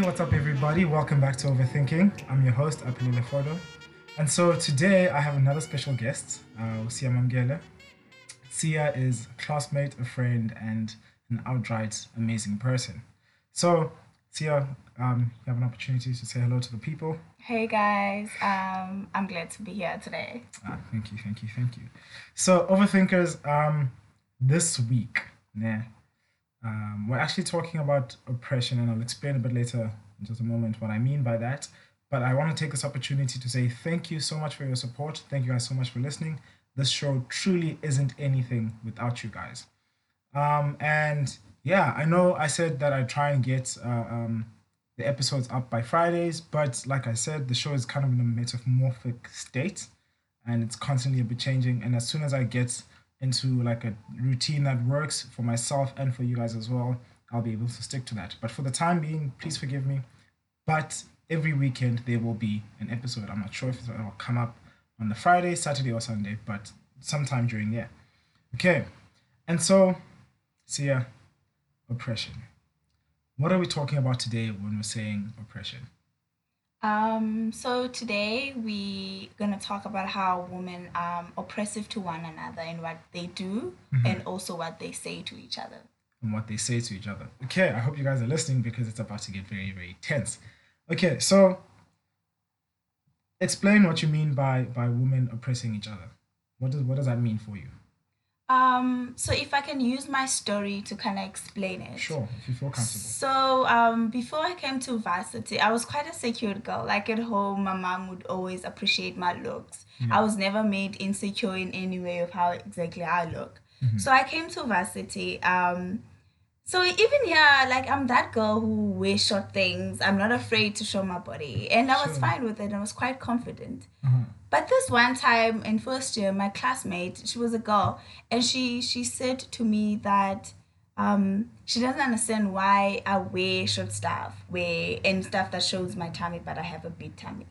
Hey, what's up, everybody? Welcome back to Overthinking. I'm your host, Apilile Fodo. And so today I have another special guest, uh, Sia Mamgele. Sia is a classmate, a friend, and an outright amazing person. So, Sia, um, you have an opportunity to say hello to the people. Hey guys, um, I'm glad to be here today. Ah, thank you, thank you, thank you. So, Overthinkers, um, this week, yeah, um, we're actually talking about oppression, and I'll explain a bit later in just a moment what I mean by that. But I want to take this opportunity to say thank you so much for your support. Thank you guys so much for listening. This show truly isn't anything without you guys. Um, and yeah, I know I said that I try and get uh, um, the episodes up by Fridays, but like I said, the show is kind of in a metamorphic state and it's constantly a bit changing. And as soon as I get into like a routine that works for myself and for you guys as well, I'll be able to stick to that. But for the time being, please forgive me. But every weekend there will be an episode. I'm not sure if it will come up on the Friday, Saturday, or Sunday, but sometime during there. Okay. And so, Sia, oppression. What are we talking about today when we're saying oppression? Um, so today we're gonna talk about how women um oppressive to one another in what they do and also what they say to each other. and what they say to each other. Okay, I hope you guys are listening because it's about to get very, very tense. Okay, so explain what you mean by by women oppressing each other. What does what does that mean for you? Um, so if I can use my story to kind of explain it. Sure, if you feel comfortable. So um, before I came to varsity, I was quite a secured girl. Like at home, my mom would always appreciate my looks. I was never made insecure in any way of how exactly I look. So I came to varsity. Um, so even here, like I'm that girl who wears short things. I'm not afraid to show my body, and I was Sure. fine with it. I was quite confident. Uh-huh. But this one time in first year, my classmate, she was a girl, and she she said to me that um, she doesn't understand why I wear short stuff, wear and stuff that shows my tummy, but I have a big tummy.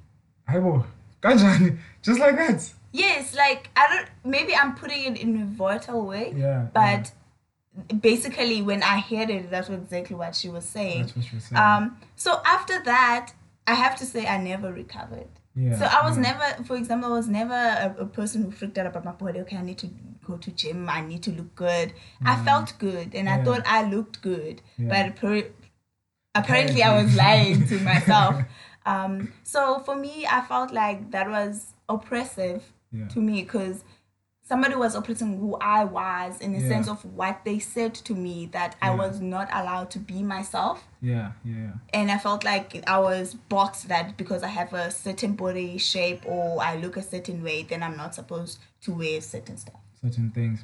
Aibo, kanjani? Just like that. Yes, like I don't. Maybe I'm putting it in a volatile way. Yeah, But basically, when I heard it, that's exactly what she was saying. That's what she was saying. Um. So after that, I have to say I never recovered. Yeah, So I was yeah. never, for example, I was never a, a person who freaked out about my body. Okay, I need to go to gym. I need to look good. I felt good, and I thought I looked good, Yeah. but appar- apparently I was lying to myself. Um, so for me, I felt like that was oppressive Yeah. to me because somebody was oppressing who I was in the Yeah. sense of what they said to me that I was not allowed to be myself Yeah, yeah, yeah. and I felt like I was boxed that because I have a certain body shape or I look a certain way, then I'm not supposed to wear certain stuff. certain things.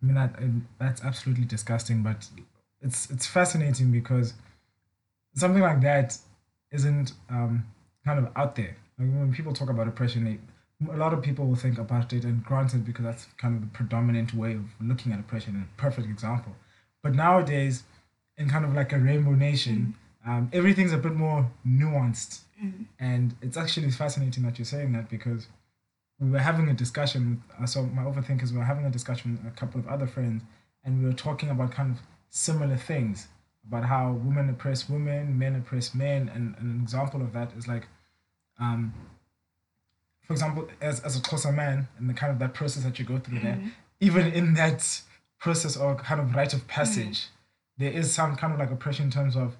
I mean, that and that's absolutely disgusting, but it's it's fascinating because something like that isn't um, kind of out there. Like when people talk about oppression, they, a lot of people will think about it, and granted, because that's kind of the predominant way of looking at oppression, and a perfect example. But nowadays, in kind of like a rainbow nation, um, everything's a bit more nuanced, and it's actually fascinating that you're saying that because we were having a discussion with uh, so my overthinkers were having a discussion with a couple of other friends and we were talking about kind of similar things about how women oppress women men oppress men and, an example of that is like um for example as, as a Xhosa man and the kind of that process that you go through there mm-hmm. even in that process or kind of rite of mm-hmm. passage there is some kind of like oppression in terms of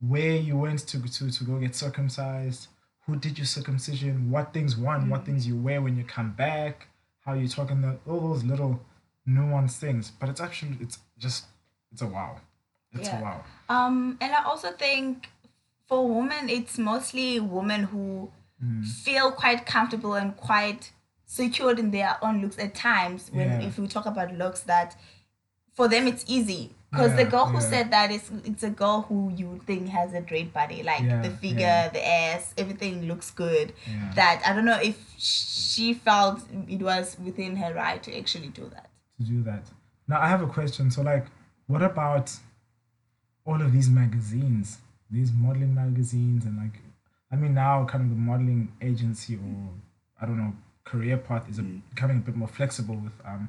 where you went to to, to go get circumcised who did your circumcision what things won what mm-hmm. things you wear when you come back how you talking the all those little nuanced things. But it's actually it's just it's a wow. It's Yeah. a wow. Um, and I also think for women, it's mostly women who Hmm. feel quite comfortable and quite secured in their own looks at times. When Yeah. if we talk about looks, that for them it's easy. Because the girl who yeah. said that is it's a girl who you think has a great body, like Yeah, the figure, yeah. the ass, everything looks good. Yeah. That I don't know if she felt it was within her right to actually do that. to do that now i have a question so like what about all of these magazines these modeling magazines and like i mean now kind of the modeling agency or i don't know career path is a, becoming a bit more flexible with um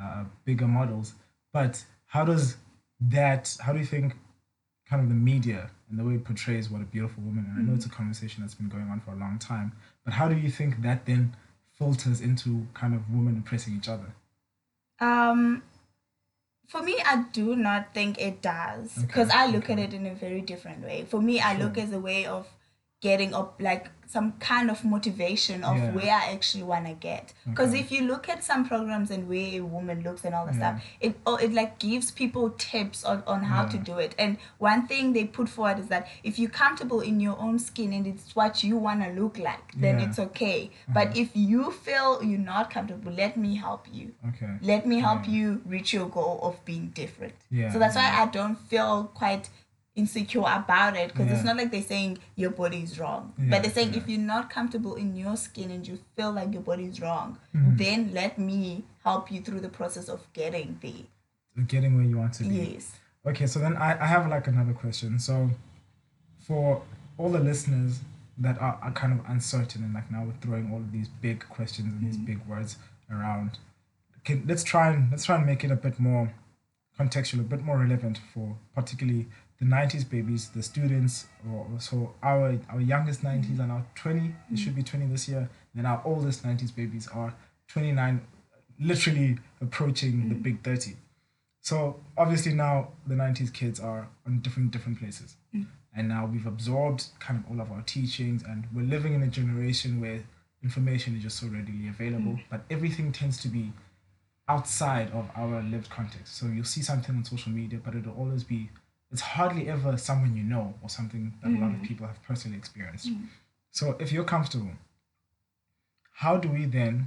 uh, bigger models but how does that how do you think kind of the media and the way it portrays what a beautiful woman. And I know it's a conversation that's been going on for a long time. But how do you think that then filters into kind of women oppressing each other? Um, for me, I do not think it does because Okay, I look okay. at it in a very different way. For me, I look as a way of getting up like some kind of motivation of Yeah. where I actually want to get. Because Okay. if you look at some programs and where a woman looks and all that Yeah. stuff, it oh, it like gives people tips on, on how to do it. And one thing they put forward is that if you're comfortable in your own skin and it's what you want to look like, then Yeah. it's okay. But Uh-huh. if you feel you're not comfortable, let me help you Okay. let me help Yeah. you reach your goal of being different. Yeah, So that's yeah. why I don't feel quite insecure about it because it's not like they're saying your body is wrong, Yeah, but they're saying yeah. if you're not comfortable in your skin and you feel like your body is wrong, Mhm. then let me help you through the process of getting there. Getting where you want to be. Yes. Okay, so then I, I have like another question. So for all the listeners that are, are kind of uncertain and like now we're throwing all of these big questions and these big words around, can let's try and let's try and make it a bit more contextual, a bit more relevant for particularly the nineties babies, the students or so our our youngest nineties are now twenty, they should be twenty this year, then our oldest nineties babies are twenty nine literally approaching the big thirty. So obviously now the '90s kids are on different different places, and now we've absorbed kind of all of our teachings, and we're living in a generation where information is just so readily available. But everything tends to be outside of our lived context. So you'll see something on social media, but it'll always be it's hardly ever someone you know or something that a lot of mm. people have personally experienced. Mm. So if you're comfortable, how do we then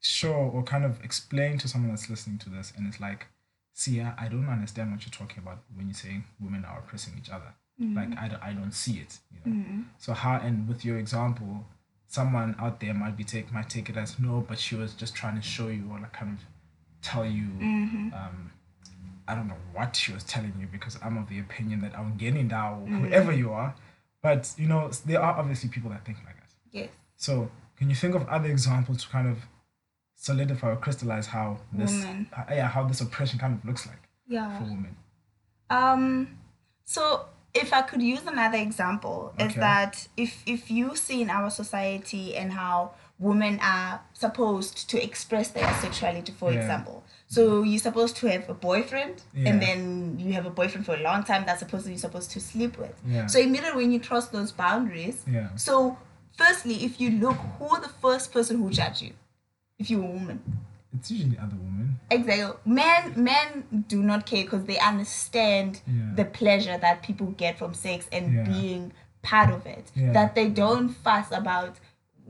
show or kind of explain to someone that's listening to this and it's like, see, I, I don't understand what you're talking about when you're saying women are oppressing each other. Mm. Like, I, don't- I don't see it, you know? So how, and with your example, someone out there might be take, might take it as no, but she was just trying to show you or like kind of tell you, mm-hmm. um, I don't know what she was telling you because I'm of the opinion that I'm getting down, whoever you are. But, you know, there are obviously people that think like that. Yes. So, can you think of other examples to kind of solidify or crystallize how this, Women. uh, yeah, how this oppression kind of looks like Yeah. for women? Um, so if I could use another example, is that if if you see in our society and how women are supposed to express their sexuality, for Yeah. example. So you're supposed to have a boyfriend, Yeah. and then you have a boyfriend for a long time. That's supposed to you're supposed to sleep with. Yeah. So immediately when you cross those boundaries, Yeah. so firstly, if you look, who the first person who judge you? If you're a woman. It's usually other women. Exactly. Men men do not care because they understand the pleasure that people get from sex and being part of it. Yeah. That they don't fuss about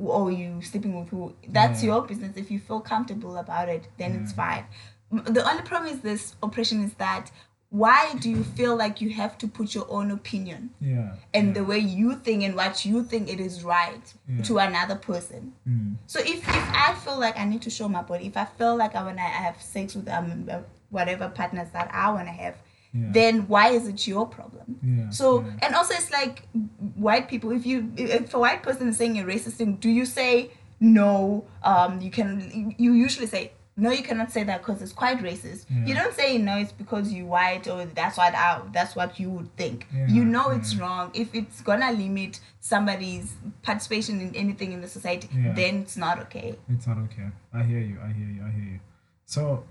oh you sleeping with who. That's Yeah. your business. If you feel comfortable about it, then it's fine. The only problem is this oppression is that why do you feel like you have to put your own opinion Yeah. and yeah. the way you think and what you think it is right Yeah. to another person? Mm. So if, if I feel like I need to show my body, if I feel like I wanna have sex with um uh, whatever partners that I wanna have, Yeah. then why is it your problem? Yeah. So yeah. and also it's like white people. If you if a white person is saying a racist thing, do you say no? Um, you can. You usually say no. You cannot say that because it's quite racist. You don't say no. It's because you white or that's what I, that's what you would think. You know it's wrong. If it's gonna limit somebody's participation in anything in the society, then it's not okay. It's not okay. I hear you. I hear you. I hear you. So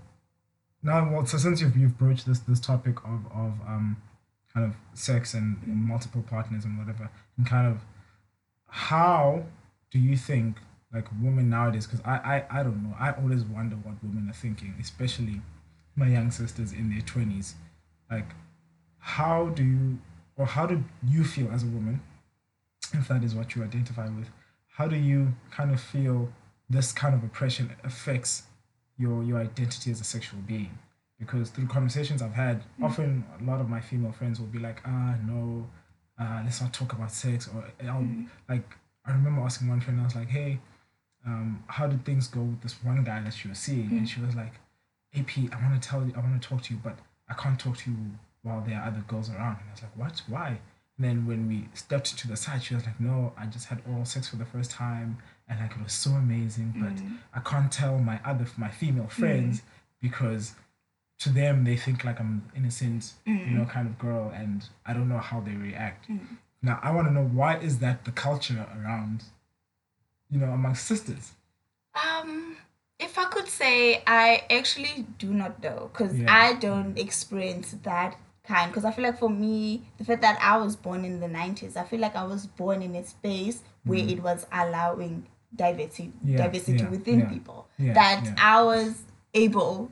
now, well, so since you've you've broached this this topic of of um kind of sex and, and multiple partners and whatever, and kind of how do you think like women nowadays? Because I, I I don't know. I always wonder what women are thinking, especially my young sisters in their twenties. Like, how do you or how do you feel as a woman, if that is what you identify with? How do you kind of feel this kind of oppression affects your your identity as a sexual being? Because through conversations I've had, often a lot of my female friends will be like, ah, no, uh, let's not talk about sex. Or I'll, like, I remember asking one friend, I was like, hey, um, how did things go with this one guy that she was seeing? And she was like, AP, I want to tell you, I want to talk to you, but I can't talk to you while there are other girls around. And I was like, what? Why? And then when we stepped to the side, she was like, no, I just had oral sex for the first time, and like it was so amazing, but I can't tell my other my female friends because to them they think like I'm innocent, Mm. you know, kind of girl, and I don't know how they react. Now I want to know why is that the culture around, you know, amongst sisters? Um, if I could say, I actually do not know because Yeah. I don't experience that kind. Because I feel like for me, the fact that I was born in the nineties, I feel like I was born in a space where it was allowing diversity. Yeah, diversity yeah, within yeah. people. That. I was able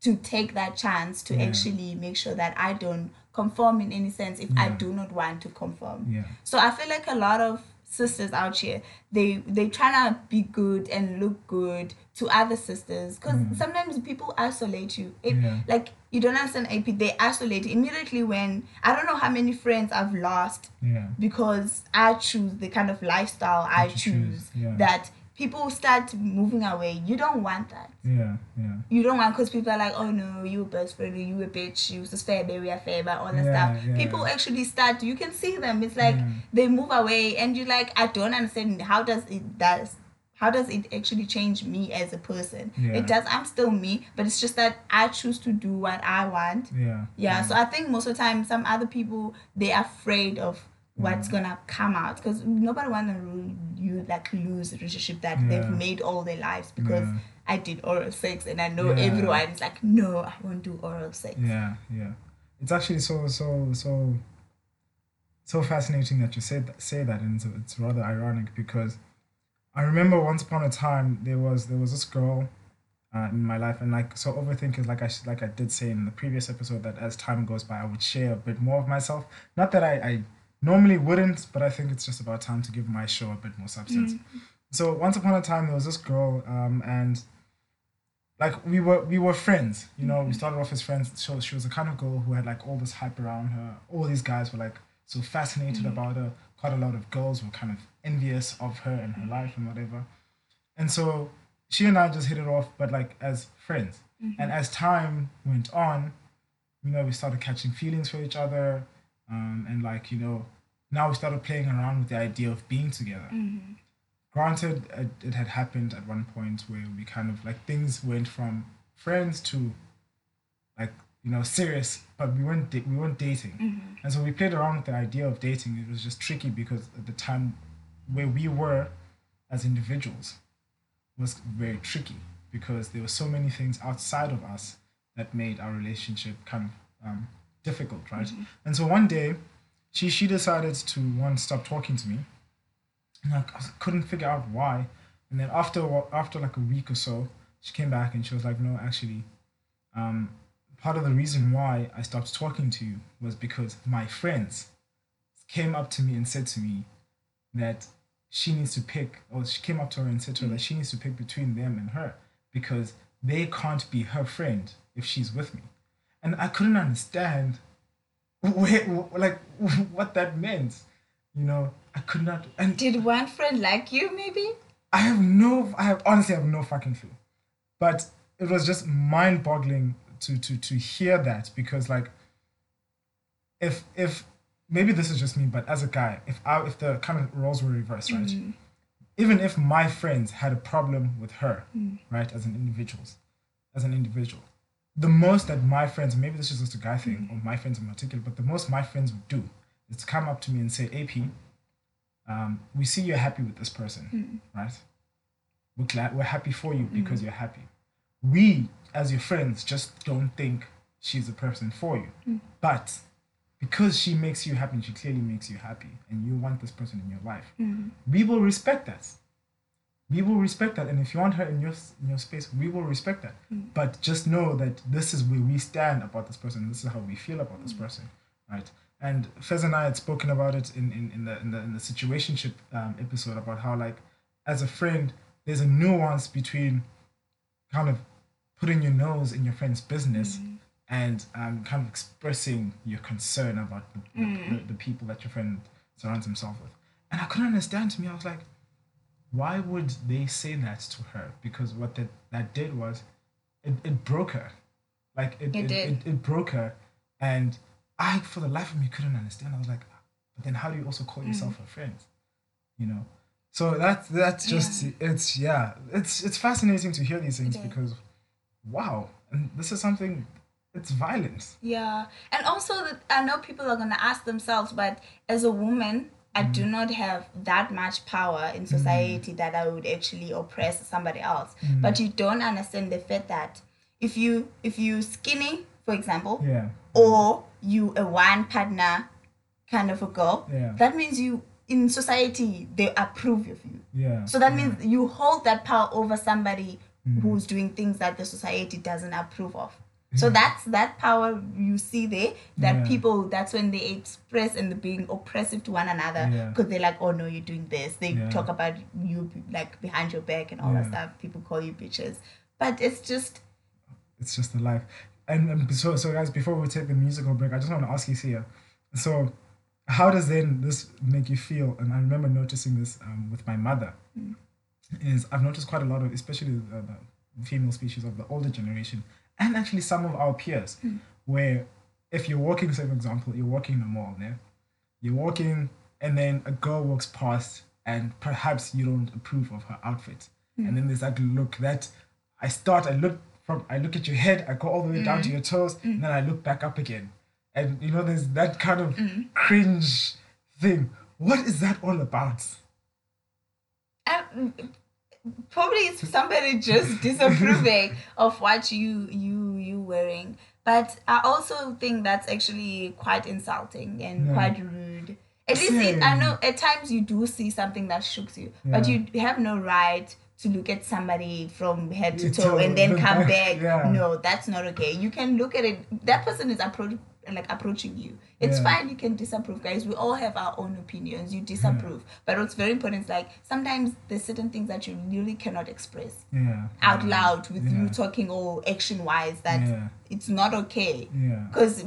to take that chance to actually make sure that I don't conform in any sense if I do not want to conform. Yeah. So I feel like a lot of sisters out here, they they try to be good and look good to other sisters because sometimes people isolate you. It, Mm. Yeah. Like you don't understand AP, they isolate immediately when I don't know how many friends I've lost Yeah. because I choose the kind of lifestyle I choose, choose yeah. that people start moving away. You don't want that Yeah. Yeah. you don't want because people are like, oh no, you a best friend, you a bitch, you just fair baby, a fair, but all that Yeah, stuff. yeah. People actually start. You can see them. It's like Yeah. they move away, and you're like, I don't understand. How does it does? How does it actually change me as a person? It does. I'm still me, but it's just that I choose to do what I want. Yeah. Yeah. So I think most of the time, some other people they're afraid of what's gonna come out because nobody wanna you like lose a relationship that Yeah. they've made all their lives because Yeah. I did oral sex and I know Yeah. everyone's like, no, I won't do oral sex. Yeah, yeah. It's actually so so so so fascinating that you said that, say that, and it's, it's rather ironic because I remember once upon a time there was there was this girl uh, in my life, and like so overthinkers, like I like I did say in the previous episode, that as time goes by, I would share a bit more of myself. Not that I, I normally wouldn't, but I think it's just about time to give my show a bit more substance. Mm. So once upon a time there was this girl, um, and like we were we were friends you know we mm-hmm. started off as friends. So she was the kind of girl who had like all this hype around her. All these guys were like so fascinated mm-hmm. about her. Quite a lot of girls were kind of envious of her and her life and whatever. And so she and i just hit it off but like as friends. Mm-hmm. And as time went on you know we started catching feelings for each other um, and like you know now we started playing around with the idea of being together. Granted it, it had happened at one point where we kind of like things went from friends to like you know serious but we weren't da- we weren't dating. And so we played around with the idea of dating. It was just tricky because at the time where we were as individuals was very tricky because there were so many things outside of us that made our relationship kind of um, difficult right and so one day she she decided to one stop talking to me and like, I couldn't figure out why. And then after after like a week or so, she came back and she was like, "No, actually, um, part of the reason why I stopped talking to you was because my friends came up to me and said to me that she needs to pick, or she came up to her and said to her that she needs to pick between them and her because they can't be her friend if she's with me." And I couldn't understand where, like what that meant. You know, I could not. And Did one friend like you, maybe? I have no, I have honestly have no fucking clue, but it was just mind boggling to to to hear that because like, if if maybe this is just me, but as a guy, if I if the kind of roles were reversed, right, mm-hmm. even if my friends had a problem with her, mm. right, as an individual, as an individual, the most that my friends, maybe this is just a guy thing, or my friends in particular, but the most my friends would do is to come up to me and say, AP, um, we see you're happy with this person, hmm. right? We're glad we're happy for you hmm. because you're happy. We, as your friends, just don't think she's a person for you. Hmm. But because she makes you happy and she clearly makes you happy and you want this person in your life, we will respect that. We will respect that. And if you want her in your in your space, we will respect that. But just know that this is where we stand about this person. This is how we feel about this person. Right. And Fez and I had spoken about it in, in, in the in the in the situationship um, episode about how like as a friend, there's a nuance between kind of putting your nose in your friend's business and um, kind of expressing your concern about the, the, the people that your friend surrounds himself with. And I couldn't understand to me, I was like, why would they say that to her? Because what that, that did was it, it broke her. Like it, It it, did. it, it broke her. And I, for the life of me, couldn't understand. I was like, but then how do you also call mm. yourself a friend? You know? So that's that's just it's yeah it's it's fascinating to hear these things because wow and this is something it's violence. Yeah, and also I know people are gonna ask themselves, but as a woman, I do Mm. not have that much power in society that I would actually oppress somebody else. Mm. But you don't understand the fact that if you if you skinny, for example, Yeah. or you a one partner kind of a girl, Yeah. that means you in society they approve of you. Yeah. So that yeah. means you hold that power over somebody who's doing things that the society doesn't approve of. So that's that power you see there. That Yeah. people, that's when they express and they're being oppressive to one another Yeah. because they're like, oh no, you're doing this. They Yeah. talk about you like behind your back and all that stuff. People call you bitches, but it's just it's just the life. And, and so, so guys, before we take the musical break, I just want to ask you, Sia. So, how does then this make you feel? And I remember noticing this um, with my mother. Is I've noticed quite a lot of, especially the, the female species of the older generation, and actually some of our peers, hmm. where if you're walking, say for example, you're walking in a mall, yeah, you're walking, and then a girl walks past, and perhaps you don't approve of her outfit, hmm. and then there's that look that I start, I look from, I look at your head, I go all the way down to hmm. your toes, and then I look back up again, and you know, there's that kind of cringe thing. What is that all about? um, probably it's somebody just disapproving of what you you you wearing. But I also think that's actually quite insulting and Yeah. quite rude. At least it, I know at times you do see something that shooks you, but you have no right to look at somebody from head to To toe toe, and then come back, yeah. No, that's not okay. You can look at it. That person is approach like approaching you. It's Yeah. fine. You can disapprove, guys. We all have our own opinions. You disapprove, but what's very important is like sometimes there's certain things that you really cannot express Yeah. out yeah, loud with you talking or action wise that Yeah. it's not okay Yeah. because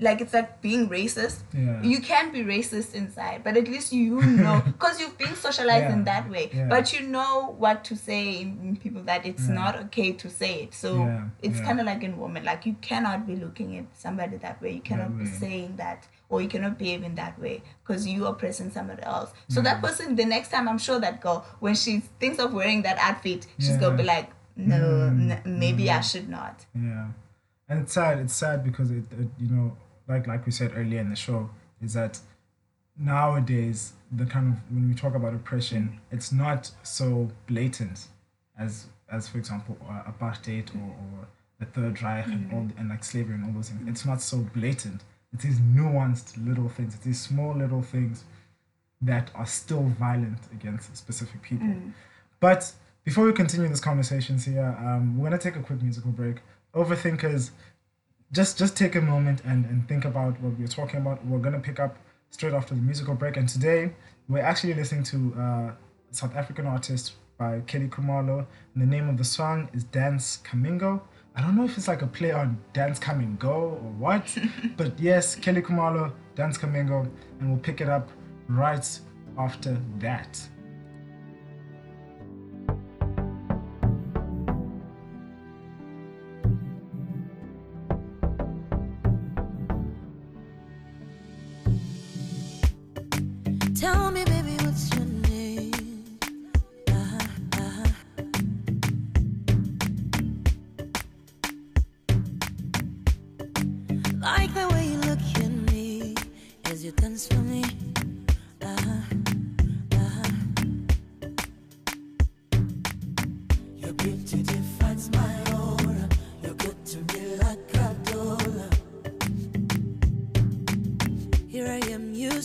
like it's like being racist. Yeah. you can be racist inside but at least you know because you've been socialized Yeah. in that way. Yeah. but you know what to say in, people that it's not okay to say it. So it's kind of like in women like you cannot be looking at somebody that way. You cannot be saying that or you cannot behave in that way because you are oppressing somebody else. So that person the next time i'm sure that girl when she thinks of wearing that outfit she's gonna be like no Mm, n- maybe i should not. Yeah, and it's sad. It's sad because it, it, you know, like like we said earlier in the show, is that nowadays the kind of when we talk about oppression, it's not so blatant as as for example uh, apartheid or, or the Third Reich and all and like slavery and all those things. It's not so blatant. It is these nuanced little things. It is small little things that are still violent against specific people. But before we continue this conversation here, um, we're gonna take a quick musical break. Overthinkers, just just take a moment and, and think about what we're talking about. We're gonna pick up straight after the musical break. And today we're actually listening to uh, South African artist by Kelly Khumalo. And the name of the song is Dance Camingo. I don't know if it's like a play on Dance Come and Go or what, but yes, Kelly Khumalo, Dance Camingo, and we'll pick it up right after that.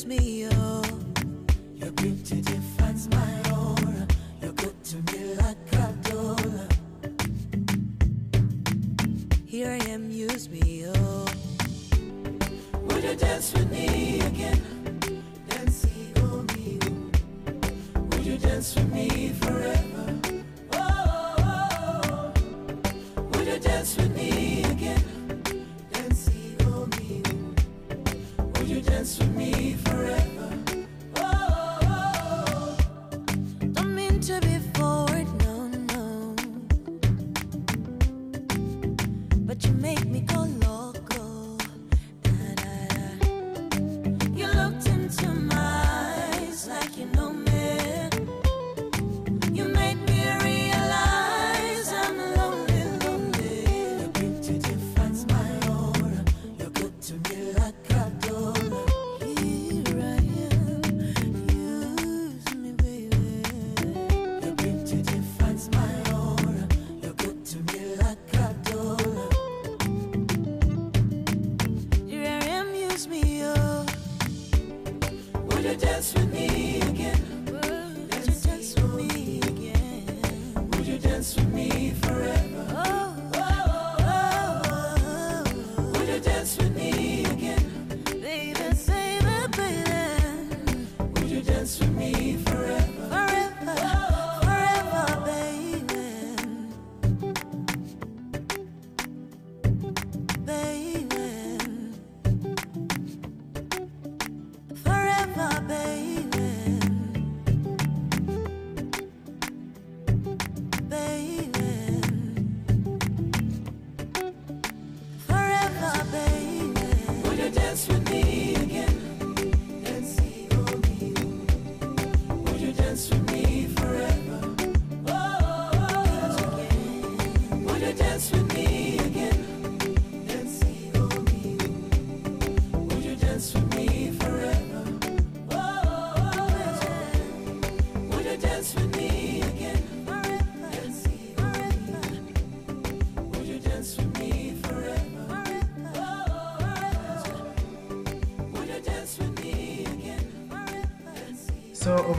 Me,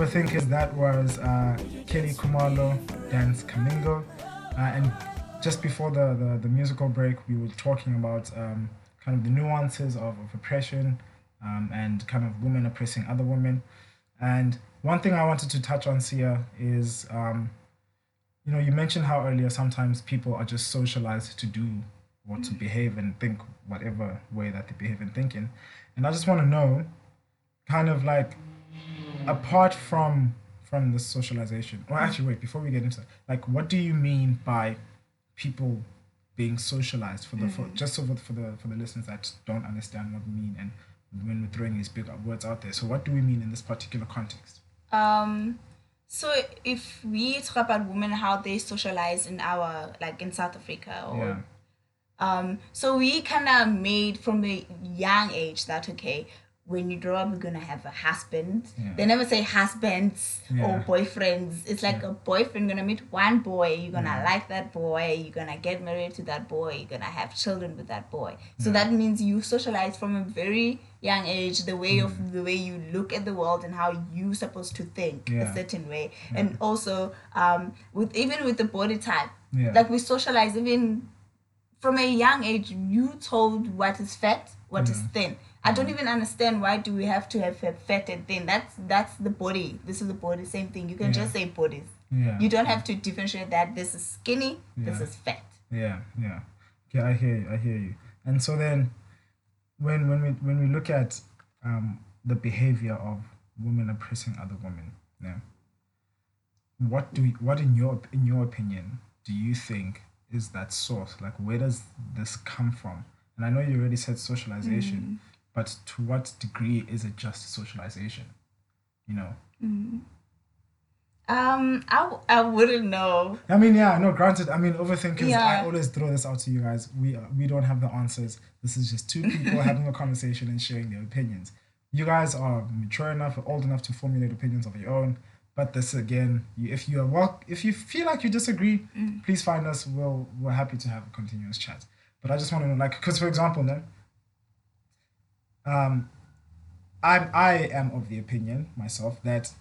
overthinkers, that was uh, Kelly Khumalo, Dance Kamingo, uh, and just before the, the, the musical break, we were talking about um, kind of the nuances of, of oppression um, and kind of women oppressing other women. And one thing I wanted to touch on, Sia, is um, you know you mentioned how earlier sometimes people are just socialized to do or to behave and think whatever way that they behave and thinking, and I just want to know, kind of like apart from from the socialization or actually wait before we get into that like what do you mean by people being socialized for the for, just so for, for the for the listeners that don't understand what we mean and when we're throwing these big words out there? So what do we mean in this particular context? Um, so if we talk about women, how they socialize in our like in South Africa, or yeah. um, so we kind of made from a young age that okay, when you grow up, you're gonna have a husband. Yeah. They never say husbands Yeah. or boyfriends. It's like a boyfriend gonna meet one boy. You're gonna Yeah. like that boy. You're gonna get married to that boy. You're gonna have children with that boy. So Yeah. that means you socialize from a very young age the way Mm. of the way you look at the world and how you're supposed to think Yeah. a certain way and also um with even with the body type Yeah. like we socialize even from a young age you told what is fat what is Yeah. thin i don't even understand why do we have to have a fat and thin that's that's the body this is the body same thing you can Yeah. just say bodies yeah you don't have to differentiate that this is skinny this is fat Yeah, yeah. Okay, I hear you. I hear you. And so then, when when we when we look at um, the behavior of women oppressing other women, yeah. What do you, what in your in your opinion do you think is that source? Like, where does this come from? And I know you already said socialization, but to what degree is it just socialization? You know. um i, w- I wouldn't know I mean, yeah, no, granted. I mean, overthinkers. yeah. I always throw this out to you guys. We uh, we don't have the answers. This is just two people having a conversation and sharing their opinions. You guys are mature enough or old enough to formulate opinions of your own. But this again, you, if you are well, if you feel like you disagree, please find us. We'll we're happy to have a continuous chat. But I just want to know, like, because for example, then, um, I I am of the opinion myself that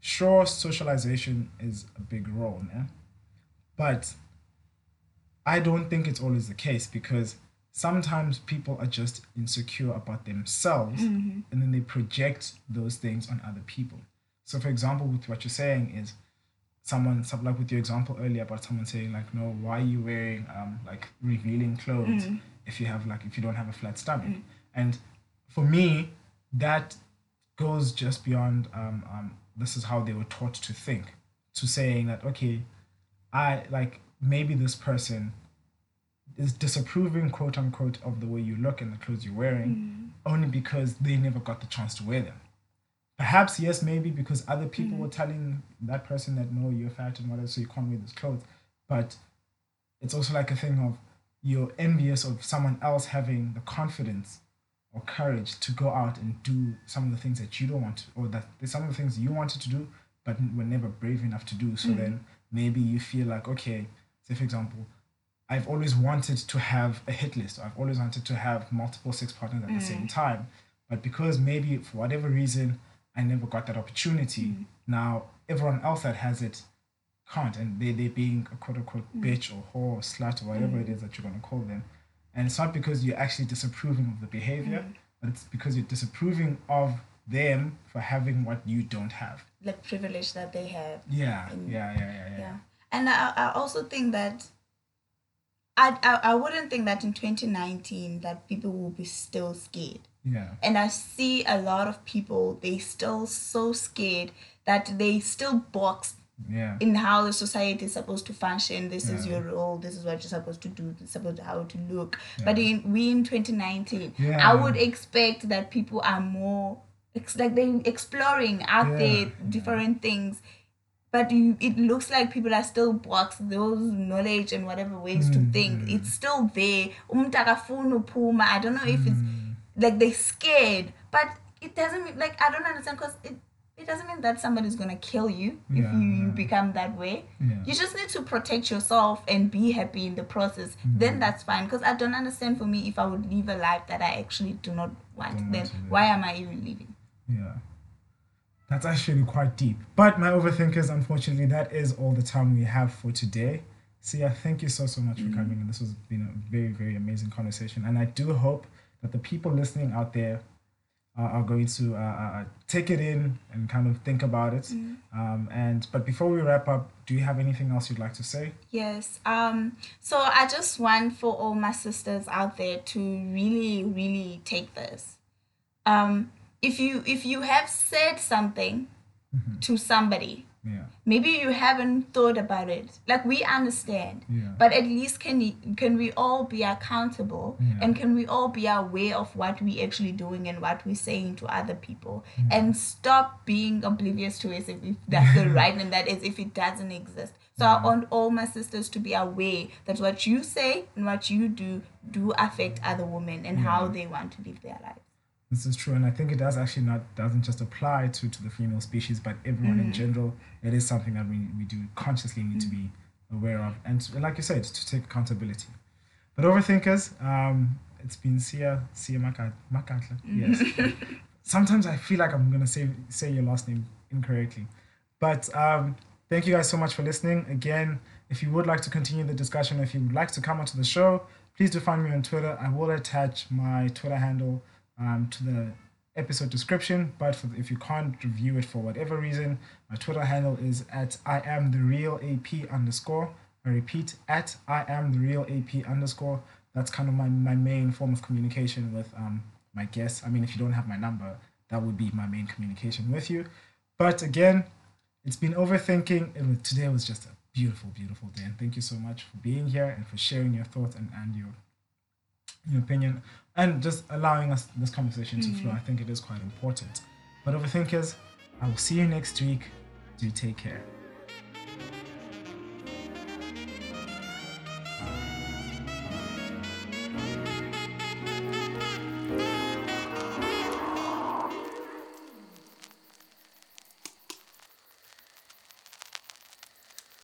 sure socialization is a big role, yeah? but I don't think it's always the case because sometimes people are just insecure about themselves and then they project those things on other people. So, for example, with what you're saying is someone, some, like with your example earlier about someone saying like, no, why are you wearing um like revealing clothes if you have like if you don't have a flat stomach? And for me, that goes just beyond um, um this is how they were taught to think to saying that okay i like maybe this person is disapproving quote unquote of the way you look and the clothes you're wearing only because they never got the chance to wear them. Perhaps yes maybe because other people were telling that person that no you're fat and whatever so you can't wear this clothes. But it's also like a thing of you're envious of someone else having the confidence or courage to go out and do some of the things that you don't want to, or that there's some of the things you wanted to do but were never brave enough to do. So hmm. then maybe you feel like, okay, say for example, I've always wanted to have a hit list. I've always wanted to have multiple sex partners at the same hmm. time, but because maybe for whatever reason I never got that opportunity, hmm. now everyone else that has it can't, and they they being a quote unquote bitch or whore or slut or whatever it is that you're gonna call them. And it's not because you're actually disapproving of the behavior, mm. but it's because you're disapproving of them for having what you don't have. like privilege that they have Yeah, yeah, yeah, yeah, yeah. yeah and I, I also think that I, I i wouldn't think that in 2019 that people will be still scared Yeah. and i see a lot of people they still so scared that they still box Yeah. in how the society is supposed to function this is your role this is what you're supposed to do this is supposed to how to look Yeah. but in we in 2019 Yeah. i would expect that people are more like they're exploring out Yeah. there Yeah. different things but you, it looks like people are still boxed those knowledge and whatever ways to think Mm. it's still there Umuntu akafuni uphuma. i don't know if Mm. it's like they're scared but it doesn't like i don't understand because it it doesn't mean that somebody's gonna kill you if Yeah, you, you yeah. become that way Yeah. you just need to protect yourself and be happy in the process Mm. then that's fine because i don't understand for me if i would live a life that i actually do not want Don't then want why am i even living Yeah. That's actually quite deep. But my overthinkers, unfortunately, that is all the time we have for today. Sia, thank you so so much for coming. And this has been a very very amazing conversation. And I do hope that the people listening out there uh, are going to uh, uh, take it in and kind of think about it. Um, and but before we wrap up, do you have anything else you'd like to say? Yes. Um. So I just want for all my sisters out there to really, really take this. Um. If you if you have said something to somebody, Yeah. maybe you haven't thought about it. Like we understand, Yeah. but at least can can we all be accountable Yeah. and can we all be aware of what we actually doing and what we're saying to other people and stop being oblivious to it as if that's the right and that is if it doesn't exist. So I want all my sisters to be aware that what you say and what you do do affect other women and how they want to live their lives. This is true, and I think it does actually not doesn't just apply to to the female species, but everyone in general. It is something that we, we do consciously need to be aware of, and to- like you said, to take accountability. But overthinkers, um, it's been Sia Sia Makat Makatla. Yes. Sometimes I feel like I'm gonna say say your last name incorrectly, but um, thank you guys so much for listening. Again, if you would like to continue the discussion, if you would like to come onto the show, please do find me on Twitter. I will attach my Twitter handle um, to the episode description. But for, if you can't review it for whatever reason, my Twitter handle is at I am the real AP underscore. I repeat, at I am the real AP underscore. That's kind of my, my main form of communication with um, my guests. I mean, if you don't have my number, that would be my main communication with you. But again, it's been overthinking. Was, today was just a beautiful, beautiful day. And thank you so much for being here and for sharing your thoughts and, and your your opinion and just allowing us this conversation to flow. Mm. I think it is quite important. But overthinkers, I will see you next week. Do take care.